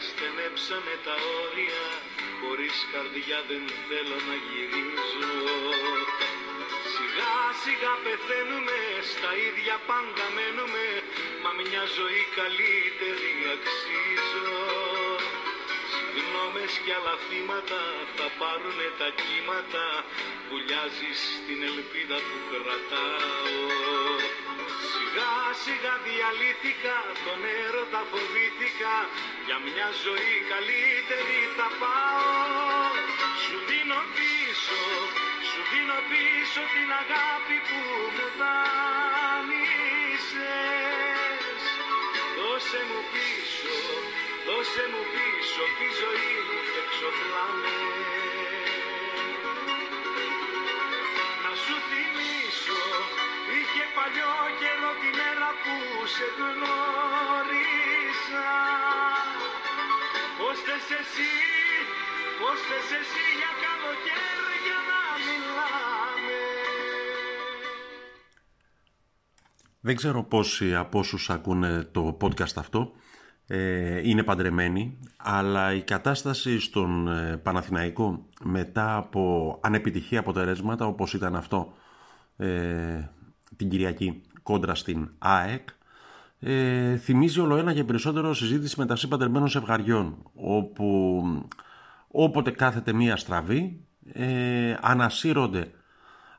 ξεπεράσανε τα όρια Χωρίς καρδιά δεν θέλω να γυρίζω. Σιγά σιγά πεθαίνουμε, στα ίδια πάντα μένουμε Μα μια ζωή καλύτερη αξίζω. Συγγνώμες κι άλλα θύματα θα πάρουνε τα κύματα Βουλιάζεις στην ελπίδα που κρατάω Σιγά σιγά διαλύθηκα, τον έρωτα φοβήθηκα. Για μια ζωή καλύτερη θα πάω. Σου δίνω πίσω, σου δίνω πίσω την αγάπη που μου δάνεισες. Δώσε μου πίσω, δώσε μου πίσω τη ζωή μου και εξοφλάμε που σε γνώρισα. Πώς θες εσύ, πώς θες εσύ για καλοκαίρια να μιλάμε. Δεν ξέρω πόσοι από όσους ακούνε το podcast αυτό ε, είναι παντρεμένοι, αλλά η κατάσταση στον ε, Παναθηναϊκό μετά από ανεπιτυχή αποτελέσματα όπως ήταν αυτό ε, την Κυριακή κόντρα στην ΑΕΚ ε, θυμίζει όλο ένα και περισσότερο συζήτηση μεταξύ παντρεμένων ζευγαριών όπου όποτε κάθεται μία στραβή ε, ανασύρονται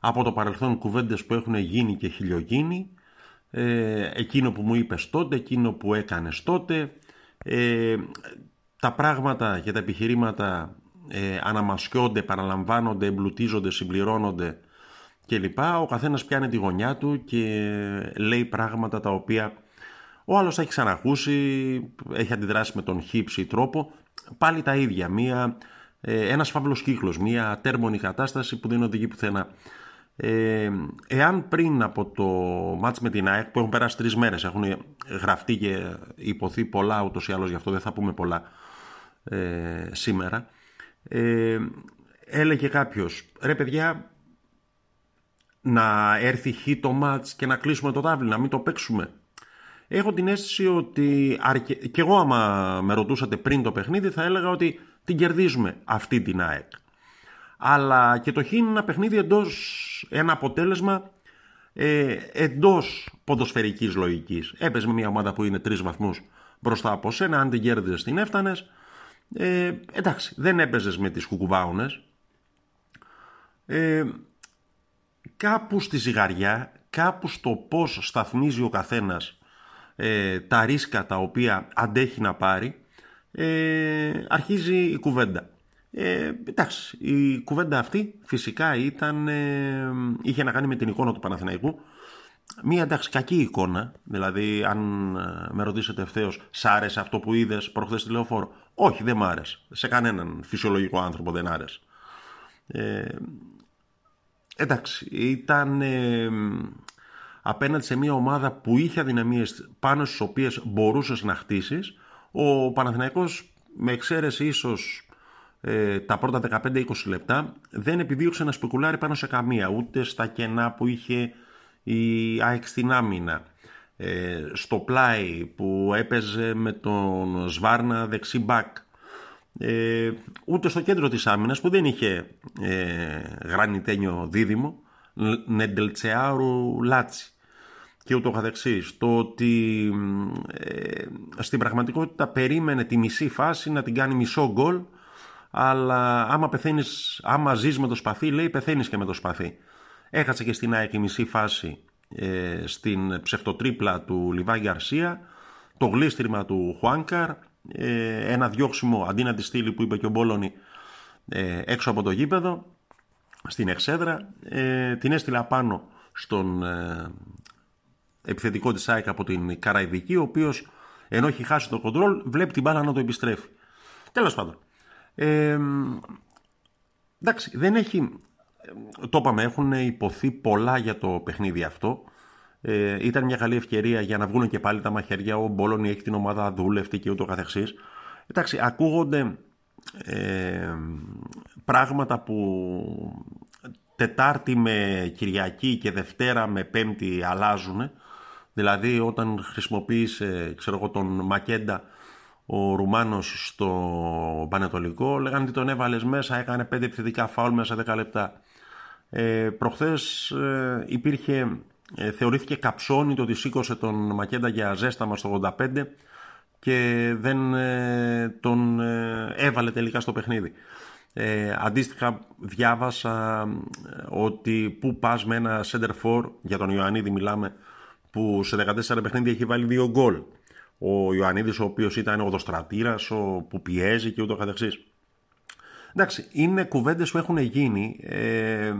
από το παρελθόν κουβέντες που έχουν γίνει και χιλιογίνει ε, εκείνο που μου είπες τότε, εκείνο που έκανες τότε ε, τα πράγματα και τα επιχειρήματα ε, αναμασιώνται, παραλαμβάνονται, εμπλουτίζονται, συμπληρώνονται κλπ. Ο καθένας πιάνει τη γωνιά του και λέει πράγματα τα οποία ο άλλος τα έχει ξανακούσει, έχει αντιδράσει με τον χύψη τρόπο. Πάλι τα ίδια, μία, ε, ένας φαύλος κύκλος, μία τέρμονη κατάσταση που δεν οδηγεί πουθενά. Ε, εάν πριν από το μάτς με την ΑΕΚ που έχουν περάσει τρεις μέρες έχουν γραφτεί και υποθεί πολλά ούτως ή άλλως γι' αυτό δεν θα πούμε πολλά ε, σήμερα ε, έλεγε κάποιος ρε παιδιά να έρθει χ το μάτς και να κλείσουμε το τάβλι να μην το παίξουμε έχω την αίσθηση ότι αρκε... και εγώ άμα με ρωτούσατε πριν το παιχνίδι θα έλεγα ότι την κερδίζουμε αυτή την ΑΕΚ αλλά και το Χ είναι ένα παιχνίδι εντός, ένα αποτέλεσμα ε, εντός ποδοσφαιρικής λογικής. Έπαιζε με μια ομάδα που είναι τρεις βαθμούς μπροστά από σένα, αν την κέρδιζες την έφτανες. Ε, εντάξει, δεν έπαιζες με τις κουκουβάουνες. Ε, κάπου στη ζυγαριά, κάπου στο πώς σταθμίζει ο καθένας ε, τα ρίσκα τα οποία αντέχει να πάρει, ε, αρχίζει η κουβέντα. Ε, εντάξει, η κουβέντα αυτή φυσικά ήταν, ε, είχε να κάνει με την εικόνα του Παναθηναϊκού. Μία εντάξει κακή εικόνα, δηλαδή αν ε, με ρωτήσετε ευθέως, σ' άρεσε αυτό που είδες προχθές στη λεωφόρο; Όχι, δεν μ' άρεσε. Σε κανέναν φυσιολογικό άνθρωπο δεν άρεσε. Ε, εντάξει, ήταν ε, απέναντι σε μια ομάδα που είχε αδυναμίες πάνω στις οποίες μπορούσες να χτίσεις. Ο Παναθηναϊκός με εξαίρεση ίσως ε, τα πρώτα 15-20 λεπτά δεν επιδίωξε να σπεκουλάρει πάνω σε καμία ούτε στα κενά που είχε η ΑΕΚ στην άμυνα ε, στο πλάι που έπαιζε με τον Σβάρνα δεξί μπακ ε, ούτε στο κέντρο της άμυνας που δεν είχε ε, γρανιτένιο δίδυμο Νεντελτσεάρου Λάτσι και ούτω καθεξής το ότι ε, στην πραγματικότητα περίμενε τη μισή φάση να την κάνει μισό γκολ αλλά άμα, πεθαίνεις, άμα ζεις με το σπαθί, λέει, πεθαίνεις και με το σπαθί. Έχασε και στην ΑΕΚ η μισή φάση ε, στην ψευτοτρίπλα του Λιβάη Γκαρσία, το γλίστριμα του Χουάνκαρ, ε, ένα διώξιμο αντί να τη στείλει που είπε και ο Μπόλωνη ε, έξω από το γήπεδο, στην εξέδρα, ε, την έστειλε απάνω στον ε, επιθετικό της ΑΕΚ από την Καραϊδική, ο οποίος ενώ έχει χάσει το κοντρόλ, βλέπει την μπάλα να το επιστρέφει. Τέλος πάντων. Ε, εντάξει, δεν έχει... Το είπαμε, έχουν υποθεί πολλά για το παιχνίδι αυτό. Ε, ήταν μια καλή ευκαιρία για να βγουν και πάλι τα μαχαίρια. Ο Μπόλωνη έχει την ομάδα δούλευτη και ούτω καθεξής. Εντάξει, ακούγονται ε, πράγματα που Τετάρτη με Κυριακή και Δευτέρα με Πέμπτη αλλάζουν. Δηλαδή όταν χρησιμοποίησε ξέρω εγώ, τον Μακέντα ο Ρουμάνος στο Πανετολικό λέγανε ότι τον έβαλες μέσα, έκανε πέντε επιθετικά φάουλ μέσα σε 10 λεπτά. Ε, προχθές ε, υπήρχε, ε, θεωρήθηκε καψόνι το ότι σήκωσε τον Μακέντα για ζέσταμα στο 85 και δεν ε, τον ε, έβαλε τελικά στο παιχνίδι. Ε, αντίστοιχα διάβασα ότι που πας με ένα center for, για τον Ιωαννίδη μιλάμε, που σε 14 παιχνίδια έχει βάλει δύο γκολ. Ο Ιωαννίδης ο οποίος ήταν οδοστρατήρας, ο που πιέζει και ούτω καθεξής. Εντάξει, είναι κουβέντες που έχουν γίνει. Ε,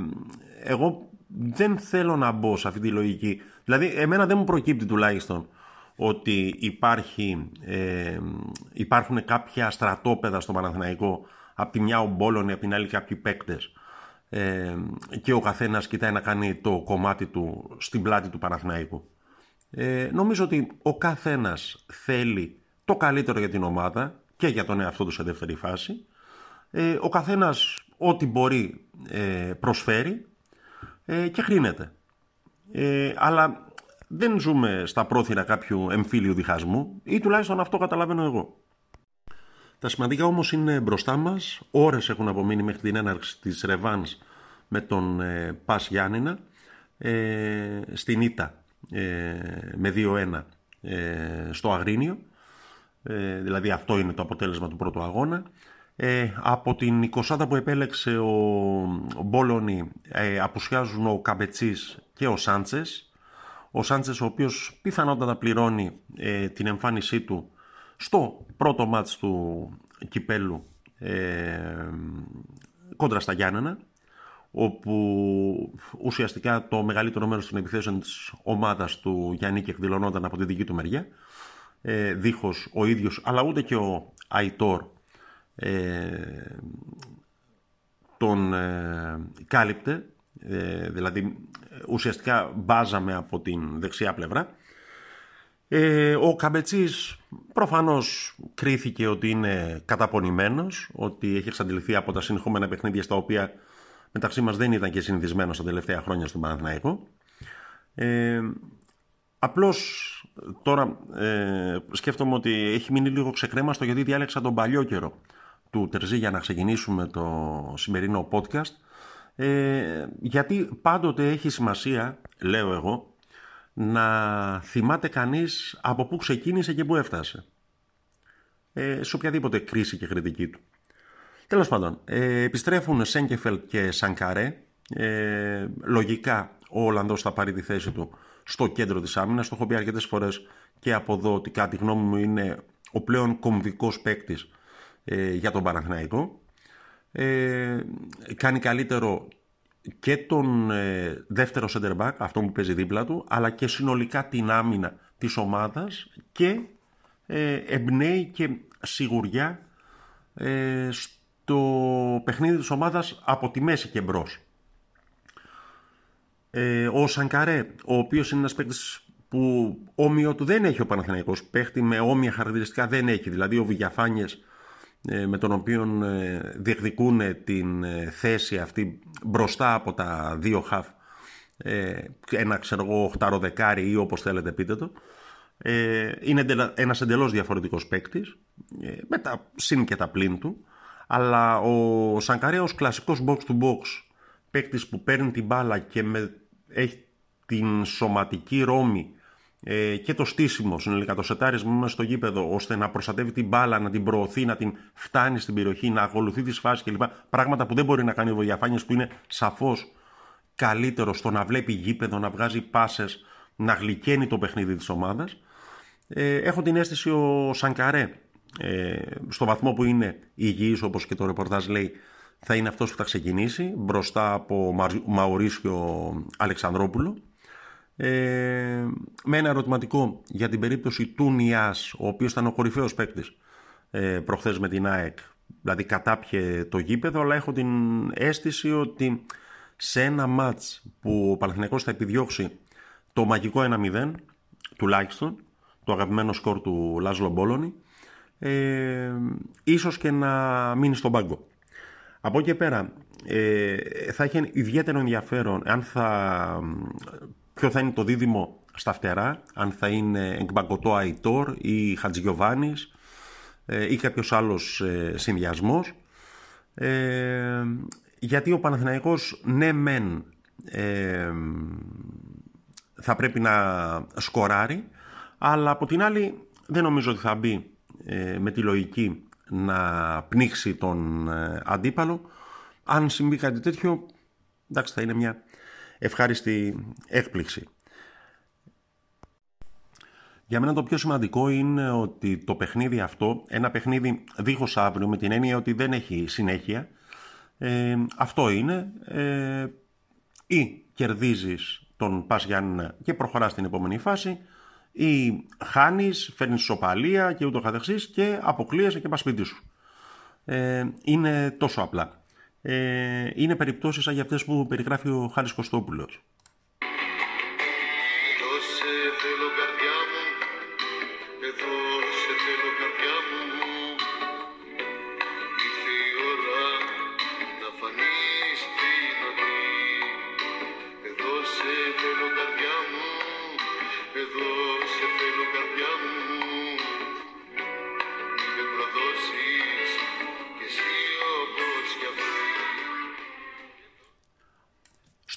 εγώ δεν θέλω να μπω σε αυτή τη λογική. Δηλαδή, εμένα δεν μου προκύπτει τουλάχιστον ότι υπάρχει, ε, υπάρχουν κάποια στρατόπεδα στο Παναθηναϊκό από τη μια ο Μπόλωνη, από την άλλη κάποιοι παίκτες ε, και ο καθένας κοιτάει να κάνει το κομμάτι του στην πλάτη του Παναθηναϊκού. Ε, νομίζω ότι ο καθένας θέλει το καλύτερο για την ομάδα και για τον εαυτό του σε δεύτερη φάση. Ε, ο καθένας ό,τι μπορεί ε, προσφέρει ε, και χρήνεται. Ε, αλλά δεν ζούμε στα πρόθυρα κάποιου εμφύλιου διχασμού ή τουλάχιστον αυτό καταλαβαίνω εγώ. Τα σημαντικά όμως είναι μπροστά μας. Ώρες έχουν απομείνει μέχρι την έναρξη της Ρεβάνς με τον ε, Πας Γιάννηνα ε, στην Ήτα ε, με 2-1 ε, στο Αγρίνιο. Ε, δηλαδή αυτό είναι το αποτέλεσμα του πρώτου αγώνα. Ε, από την 20 που επέλεξε ο, ο Μπόλωνη ε, απουσιάζουν ο Καμπετσής και ο Σάντσες. Ο Σάντσες ο οποίος πιθανότατα πληρώνει ε, την εμφάνισή του στο πρώτο μάτς του κυπέλου ε, κόντρα στα Γιάννενα όπου ουσιαστικά το μεγαλύτερο μέρος των επιθέσεων της ομάδας του Γιάννη εκδηλωνόταν από τη δική του μεριά. Ε, δίχως ο ίδιος αλλά ούτε και ο Αϊτόρ ε, τον ε, κάλυπτε ε, δηλαδή ουσιαστικά μπάζαμε από την δεξιά πλευρά. Ε, ο Καμπετσής προφανώς κρίθηκε ότι είναι καταπονημένος, ότι έχει εξαντληθεί από τα συνεχόμενα παιχνίδια στα οποία μεταξύ μας δεν ήταν και συνηθισμένος τα τελευταία χρόνια στον Παναθηναϊκό. Ε, απλώς τώρα ε, σκέφτομαι ότι έχει μείνει λίγο ξεκρέμαστο γιατί διάλεξα τον παλιό καιρό του Τερζή για να ξεκινήσουμε το σημερινό podcast ε, γιατί πάντοτε έχει σημασία, λέω εγώ, να θυμάται κανείς από πού ξεκίνησε και πού έφτασε. Ε, σε οποιαδήποτε κρίση και κριτική του. Τέλος πάντων, ε, επιστρέφουν Σέγκεφελ και Σανκαρέ. Ε, λογικά ο Ολλανδός θα πάρει τη θέση του στο κέντρο της άμυνας. Το έχω πει αρκετές φορές και από εδώ ότι κάτι γνώμη μου είναι ο πλέον κομβικός παίκτης ε, για τον Παναθηναϊκό ε, κάνει καλύτερο και τον ε, δεύτερο center back, αυτό που παίζει δίπλα του, αλλά και συνολικά την άμυνα της ομάδας και ε, εμπνέει και σιγουριά ε, στο παιχνίδι της ομάδας από τη μέση και μπρος. Ε, ο Σανκαρέ, ο οποίος είναι ένας παίκτης που όμοιο του δεν έχει ο Παναθηναϊκός, παίχτη με όμοια χαρακτηριστικά δεν έχει, δηλαδή ο Βηγιαφάνιες ε, με τον οποίο ε, διεκδικούν την ε, θέση αυτή μπροστά από τα δύο χαφ ένα ξέρω εγώ οχτάρο δεκάρι ή όπως θέλετε πείτε το. Είναι ένας εντελώς διαφορετικός παίκτης με τα συν και τα πλήν του. Αλλά ο Σανκαρέ ως κλασικός box to box παίκτης που παίρνει την μπάλα και με, έχει την σωματική ρόμη ε, και το στήσιμο συνολικά, το σετάρισμα μέσα στο γήπεδο, ώστε να προστατεύει την μπάλα, να την προωθεί, να την φτάνει στην περιοχή, να ακολουθεί τις φάσεις κλπ. Πράγματα που δεν μπορεί να κάνει ο Βογιαφάνια που είναι σαφώς καλύτερο στο να βλέπει γήπεδο, να βγάζει πάσες, να γλυκαίνει το παιχνίδι της ομάδας. Ε, έχω την αίσθηση ο Σανκαρέ, ε, στο βαθμό που είναι υγιής όπως και το ρεπορτάζ λέει, θα είναι αυτός που θα ξεκινήσει μπροστά από Μαουρίσιο Αλεξανδρόπουλο ε, με ένα ερωτηματικό για την περίπτωση του Νιάς, ο οποίος ήταν ο κορυφαίος παίκτης ε, προχθές με την ΑΕΚ, δηλαδή κατάπιε το γήπεδο, αλλά έχω την αίσθηση ότι σε ένα μάτς που ο Παναθηναϊκός θα επιδιώξει το μαγικό 1-0, τουλάχιστον, το αγαπημένο σκορ του Λάζλο Μπόλωνη, ε, ίσως και να μείνει στον πάγκο. Από εκεί πέρα, ε, θα έχει ιδιαίτερο ενδιαφέρον αν θα ποιο θα είναι το δίδυμο στα φτερά, αν θα είναι Εγκμπαγκοτό Αϊτόρ ή Χατζηγιοβάνης, ή κάποιος άλλος συνδυασμός. Γιατί ο Παναθηναϊκός ναι μεν θα πρέπει να σκοράρει, αλλά από την άλλη δεν νομίζω ότι θα μπει με τη λογική να πνίξει τον αντίπαλο. Αν συμβεί κάτι τέτοιο, εντάξει θα είναι μια ευχάριστη έκπληξη. Για μένα το πιο σημαντικό είναι ότι το παιχνίδι αυτό, ένα παιχνίδι δίχως αύριο με την έννοια ότι δεν έχει συνέχεια, ε, αυτό είναι ε, ή κερδίζεις τον Πας Γιάννη και προχωράς στην επόμενη φάση ή χάνεις, φέρνεις σοπαλία και ούτω καθεξής και αποκλείεσαι και πας σπίτι σου. Ε, είναι τόσο απλά ε, είναι περιπτώσεις σαν για αυτές που περιγράφει ο Χάρης Κωστόπουλος.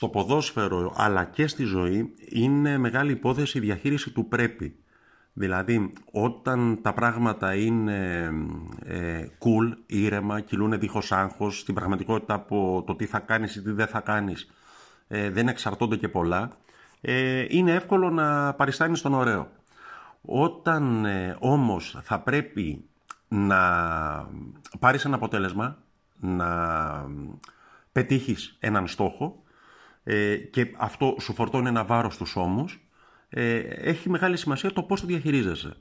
Στο ποδόσφαιρο αλλά και στη ζωή είναι μεγάλη υπόθεση η διαχείριση του πρέπει. Δηλαδή, όταν τα πράγματα είναι ε, cool, ήρεμα, κυλούν δίχως άγχος, στην πραγματικότητα από το τι θα κάνεις ή τι δεν θα κάνεις, ε, δεν εξαρτώνται και πολλά, ε, είναι εύκολο να παριστάνεις τον ωραίο. Όταν ε, όμως θα πρέπει να πάρεις ένα αποτέλεσμα, να πετύχεις έναν στόχο, ε, και αυτό σου φορτώνει ένα βάρος στους ώμους, ε, έχει μεγάλη σημασία το πώς το διαχειρίζεσαι.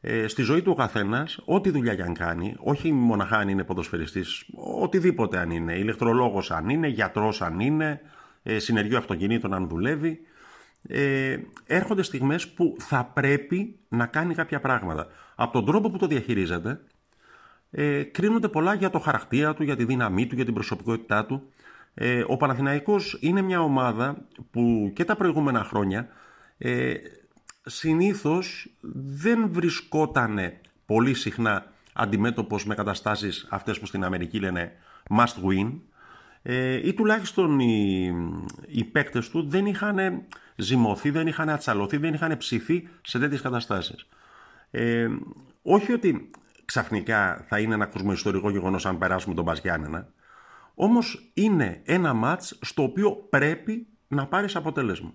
Ε, στη ζωή του ο καθένας, ό,τι δουλειά και αν κάνει, όχι μοναχά αν είναι ποδοσφαιριστής, οτιδήποτε αν είναι, ηλεκτρολόγος αν είναι, γιατρός αν είναι, ε, συνεργείο αυτοκινήτων αν δουλεύει, ε, έρχονται στιγμές που θα πρέπει να κάνει κάποια πράγματα. Από τον τρόπο που το διαχειρίζεται, ε, κρίνονται πολλά για το χαρακτήρα του, για τη δύναμή του, για την προσωπικότητά του. Ε, ο Παναθηναϊκός είναι μια ομάδα που και τα προηγούμενα χρόνια ε, συνήθως δεν βρισκότανε πολύ συχνά αντιμέτωπος με καταστάσεις αυτές που στην Αμερική λένε must win ε, ή τουλάχιστον οι, οι παίκτες του δεν είχαν ζυμωθεί, δεν είχαν ατσαλωθεί, δεν είχαν ψηθεί σε τέτοιες καταστάσεις. Ε, όχι ότι ξαφνικά θα είναι ένα κοσμοϊστορικό γεγονός αν περάσουμε τον Παζιάννενα, όμως είναι ένα μάτς στο οποίο πρέπει να πάρεις αποτέλεσμα.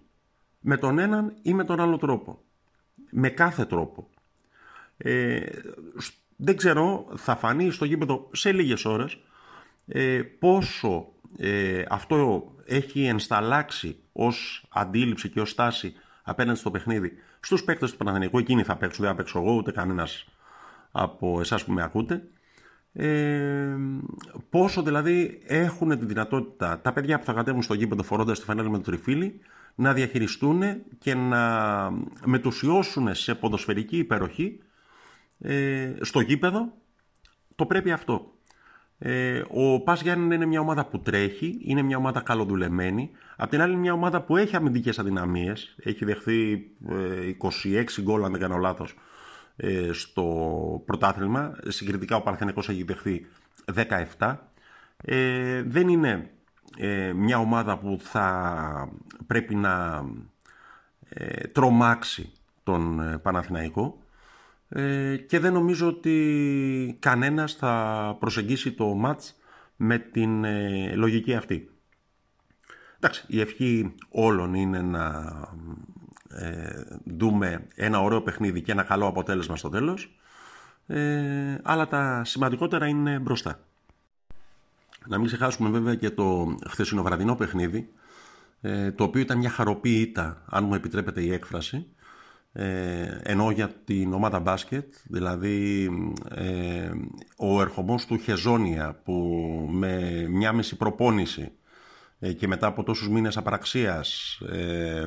Με τον έναν ή με τον άλλο τρόπο. Με κάθε τρόπο. Ε, δεν ξέρω, θα φανεί στο γήπεδο σε λίγες ώρες ε, πόσο ε, αυτό έχει ενσταλλάξει ως αντίληψη και ως στάση απέναντι στο παιχνίδι στους παίκτες του Παναθηναϊκού. Εκείνοι θα παίξουν, δεν θα παίξω εγώ ούτε κανένας από εσάς που με ακούτε ε, πόσο δηλαδή έχουν τη δυνατότητα τα παιδιά που θα κατέβουν στο γήπεδο φορώντας τη φανέλα με το τριφύλι να διαχειριστούν και να μετουσιώσουν σε ποδοσφαιρική υπεροχή ε, στο γήπεδο; Το πρέπει αυτό. Ε, ο Πας Γιάννη είναι μια ομάδα που τρέχει, είναι μια ομάδα καλοδουλεμένη. Απ' την άλλη είναι μια ομάδα που έχει αμυντικές αδυναμίες. Έχει δεχθεί 26 ε, γκολ αν δεν κάνω λάθος ε, στο πρωτάθλημα. Συγκριτικά ο Παναθηναϊκός έχει δεχθεί 17. Ε, δεν είναι ε, μια ομάδα που θα πρέπει να ε, τρομάξει τον Παναθηναϊκό και δεν νομίζω ότι κανένας θα προσεγγίσει το μάτς με την λογική αυτή. Εντάξει, η ευχή όλων είναι να ε, δούμε ένα ωραίο παιχνίδι και ένα καλό αποτέλεσμα στο τέλος ε, αλλά τα σημαντικότερα είναι μπροστά. Να μην ξεχάσουμε βέβαια και το χθεσινοβραδινό παιχνίδι ε, το οποίο ήταν μια χαροπή ήττα, αν μου επιτρέπετε η έκφραση ε, ενώ για την ομάδα μπάσκετ δηλαδή ε, ο ερχομός του Χεζόνια που με μια μισή προπόνηση ε, και μετά από τόσους μήνες απαραξίας ε,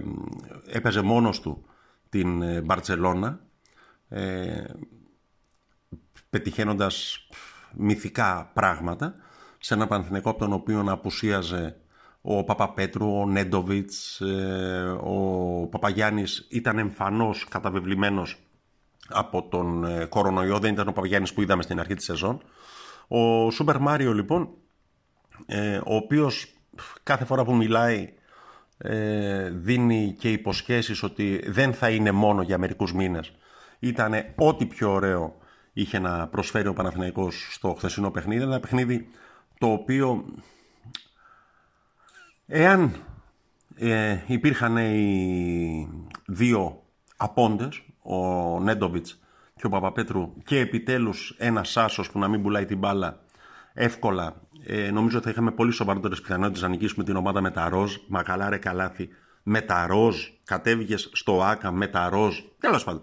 έπαιζε μόνος του την ε, Μπαρτσελώνα ε, πετυχαίνοντας μυθικά πράγματα σε ένα πανθυνικό από τον οποίο απουσίαζε ο Παπαπέτρου, ο Νέντοβιτς, ο Παπαγιάννης ήταν εμφανώς καταβεβλημένος από τον ε, κορονοϊό, δεν ήταν ο Παπαγιάννης που είδαμε στην αρχή της σεζόν. Ο Σούπερ Μάριο λοιπόν, ε, ο οποίος κάθε φορά που μιλάει ε, δίνει και υποσχέσεις ότι δεν θα είναι μόνο για μερικούς μήνες. Ήταν ό,τι πιο ωραίο είχε να προσφέρει ο Παναθηναϊκός στο χθεσινό παιχνίδι. Ένα παιχνίδι το οποίο εάν ε, υπήρχαν οι δύο απόντες, ο Νέντοβιτς και ο Παπαπέτρου και επιτέλους ένα Σάσος που να μην πουλάει την μπάλα εύκολα ε, νομίζω ότι θα είχαμε πολύ σοβαρότερες πιθανότητες να νικήσουμε την ομάδα με τα ροζ, μακαλά ρε καλάθι, με τα ροζ, κατέβηκες στο ΆΚΑ με τα ροζ, τέλος πάντων.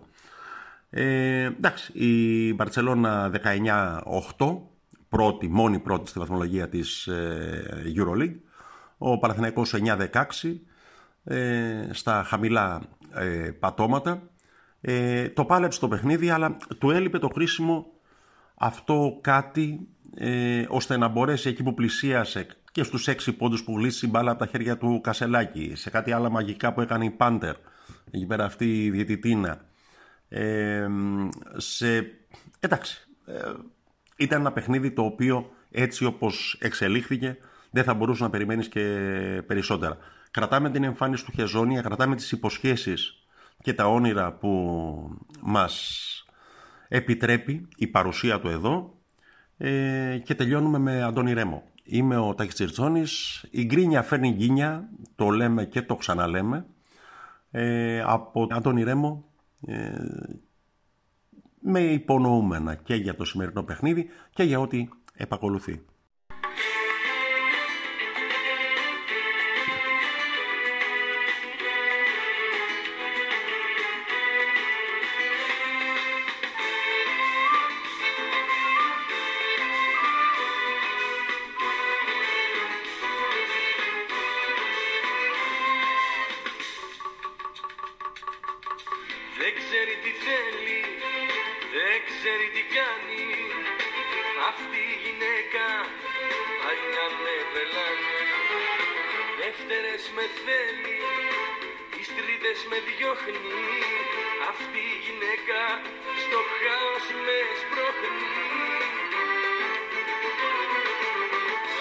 Ε, εντάξει, η Μπαρτσελώνα 19-8, πρώτη, μόνη πρώτη στη βαθμολογία της ε, Euroleague, ο Παναθηναϊκός 9-16, ε, στα χαμηλά ε, πατώματα. Ε, το πάλεψε το παιχνίδι, αλλά του έλειπε το χρήσιμο αυτό κάτι ε, ώστε να μπορέσει εκεί που πλησίασε και στους έξι πόντους που γλύσει μπάλα από τα χέρια του Κασελάκη, σε κάτι άλλα μαγικά που έκανε η Πάντερ, εκεί πέρα αυτή η διαιτητίνα. Ε, σε... Εντάξει, ε, ήταν ένα παιχνίδι το οποίο έτσι όπως εξελίχθηκε δεν θα μπορούσες να περιμένεις και περισσότερα. Κρατάμε την εμφάνιση του Χεζόνια, κρατάμε τις υποσχέσεις και τα όνειρα που μας επιτρέπει η παρουσία του εδώ ε, και τελειώνουμε με Αντώνη Ρέμο. Είμαι ο Τάκης Τσιρτσόνης, η γκρίνια φέρνει γκίνια, το λέμε και το ξαναλέμε. Ε, από Αντώνη Ρέμο ε, με υπονοούμενα και για το σημερινό παιχνίδι και για ό,τι επακολουθεί. δεύτερες με θέλει Τις με διώχνει. Αυτή η γυναίκα στο χάος με σπρώχνει.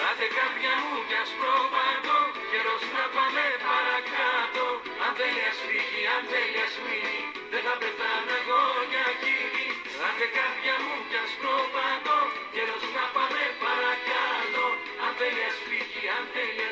Άντε κάποια μου κι ας προβάλλω Καιρός να πάμε παρακάτω. Αν θέλει ας φύγει, αν θέλει ας μείνει Δεν θα πεθάνω εγώ για εκείνη Άντε κάποια μου κι ας προβάλλω Καιρός να πάμε παρακάτω. Αν θέλει ας φύγει, αν θέλει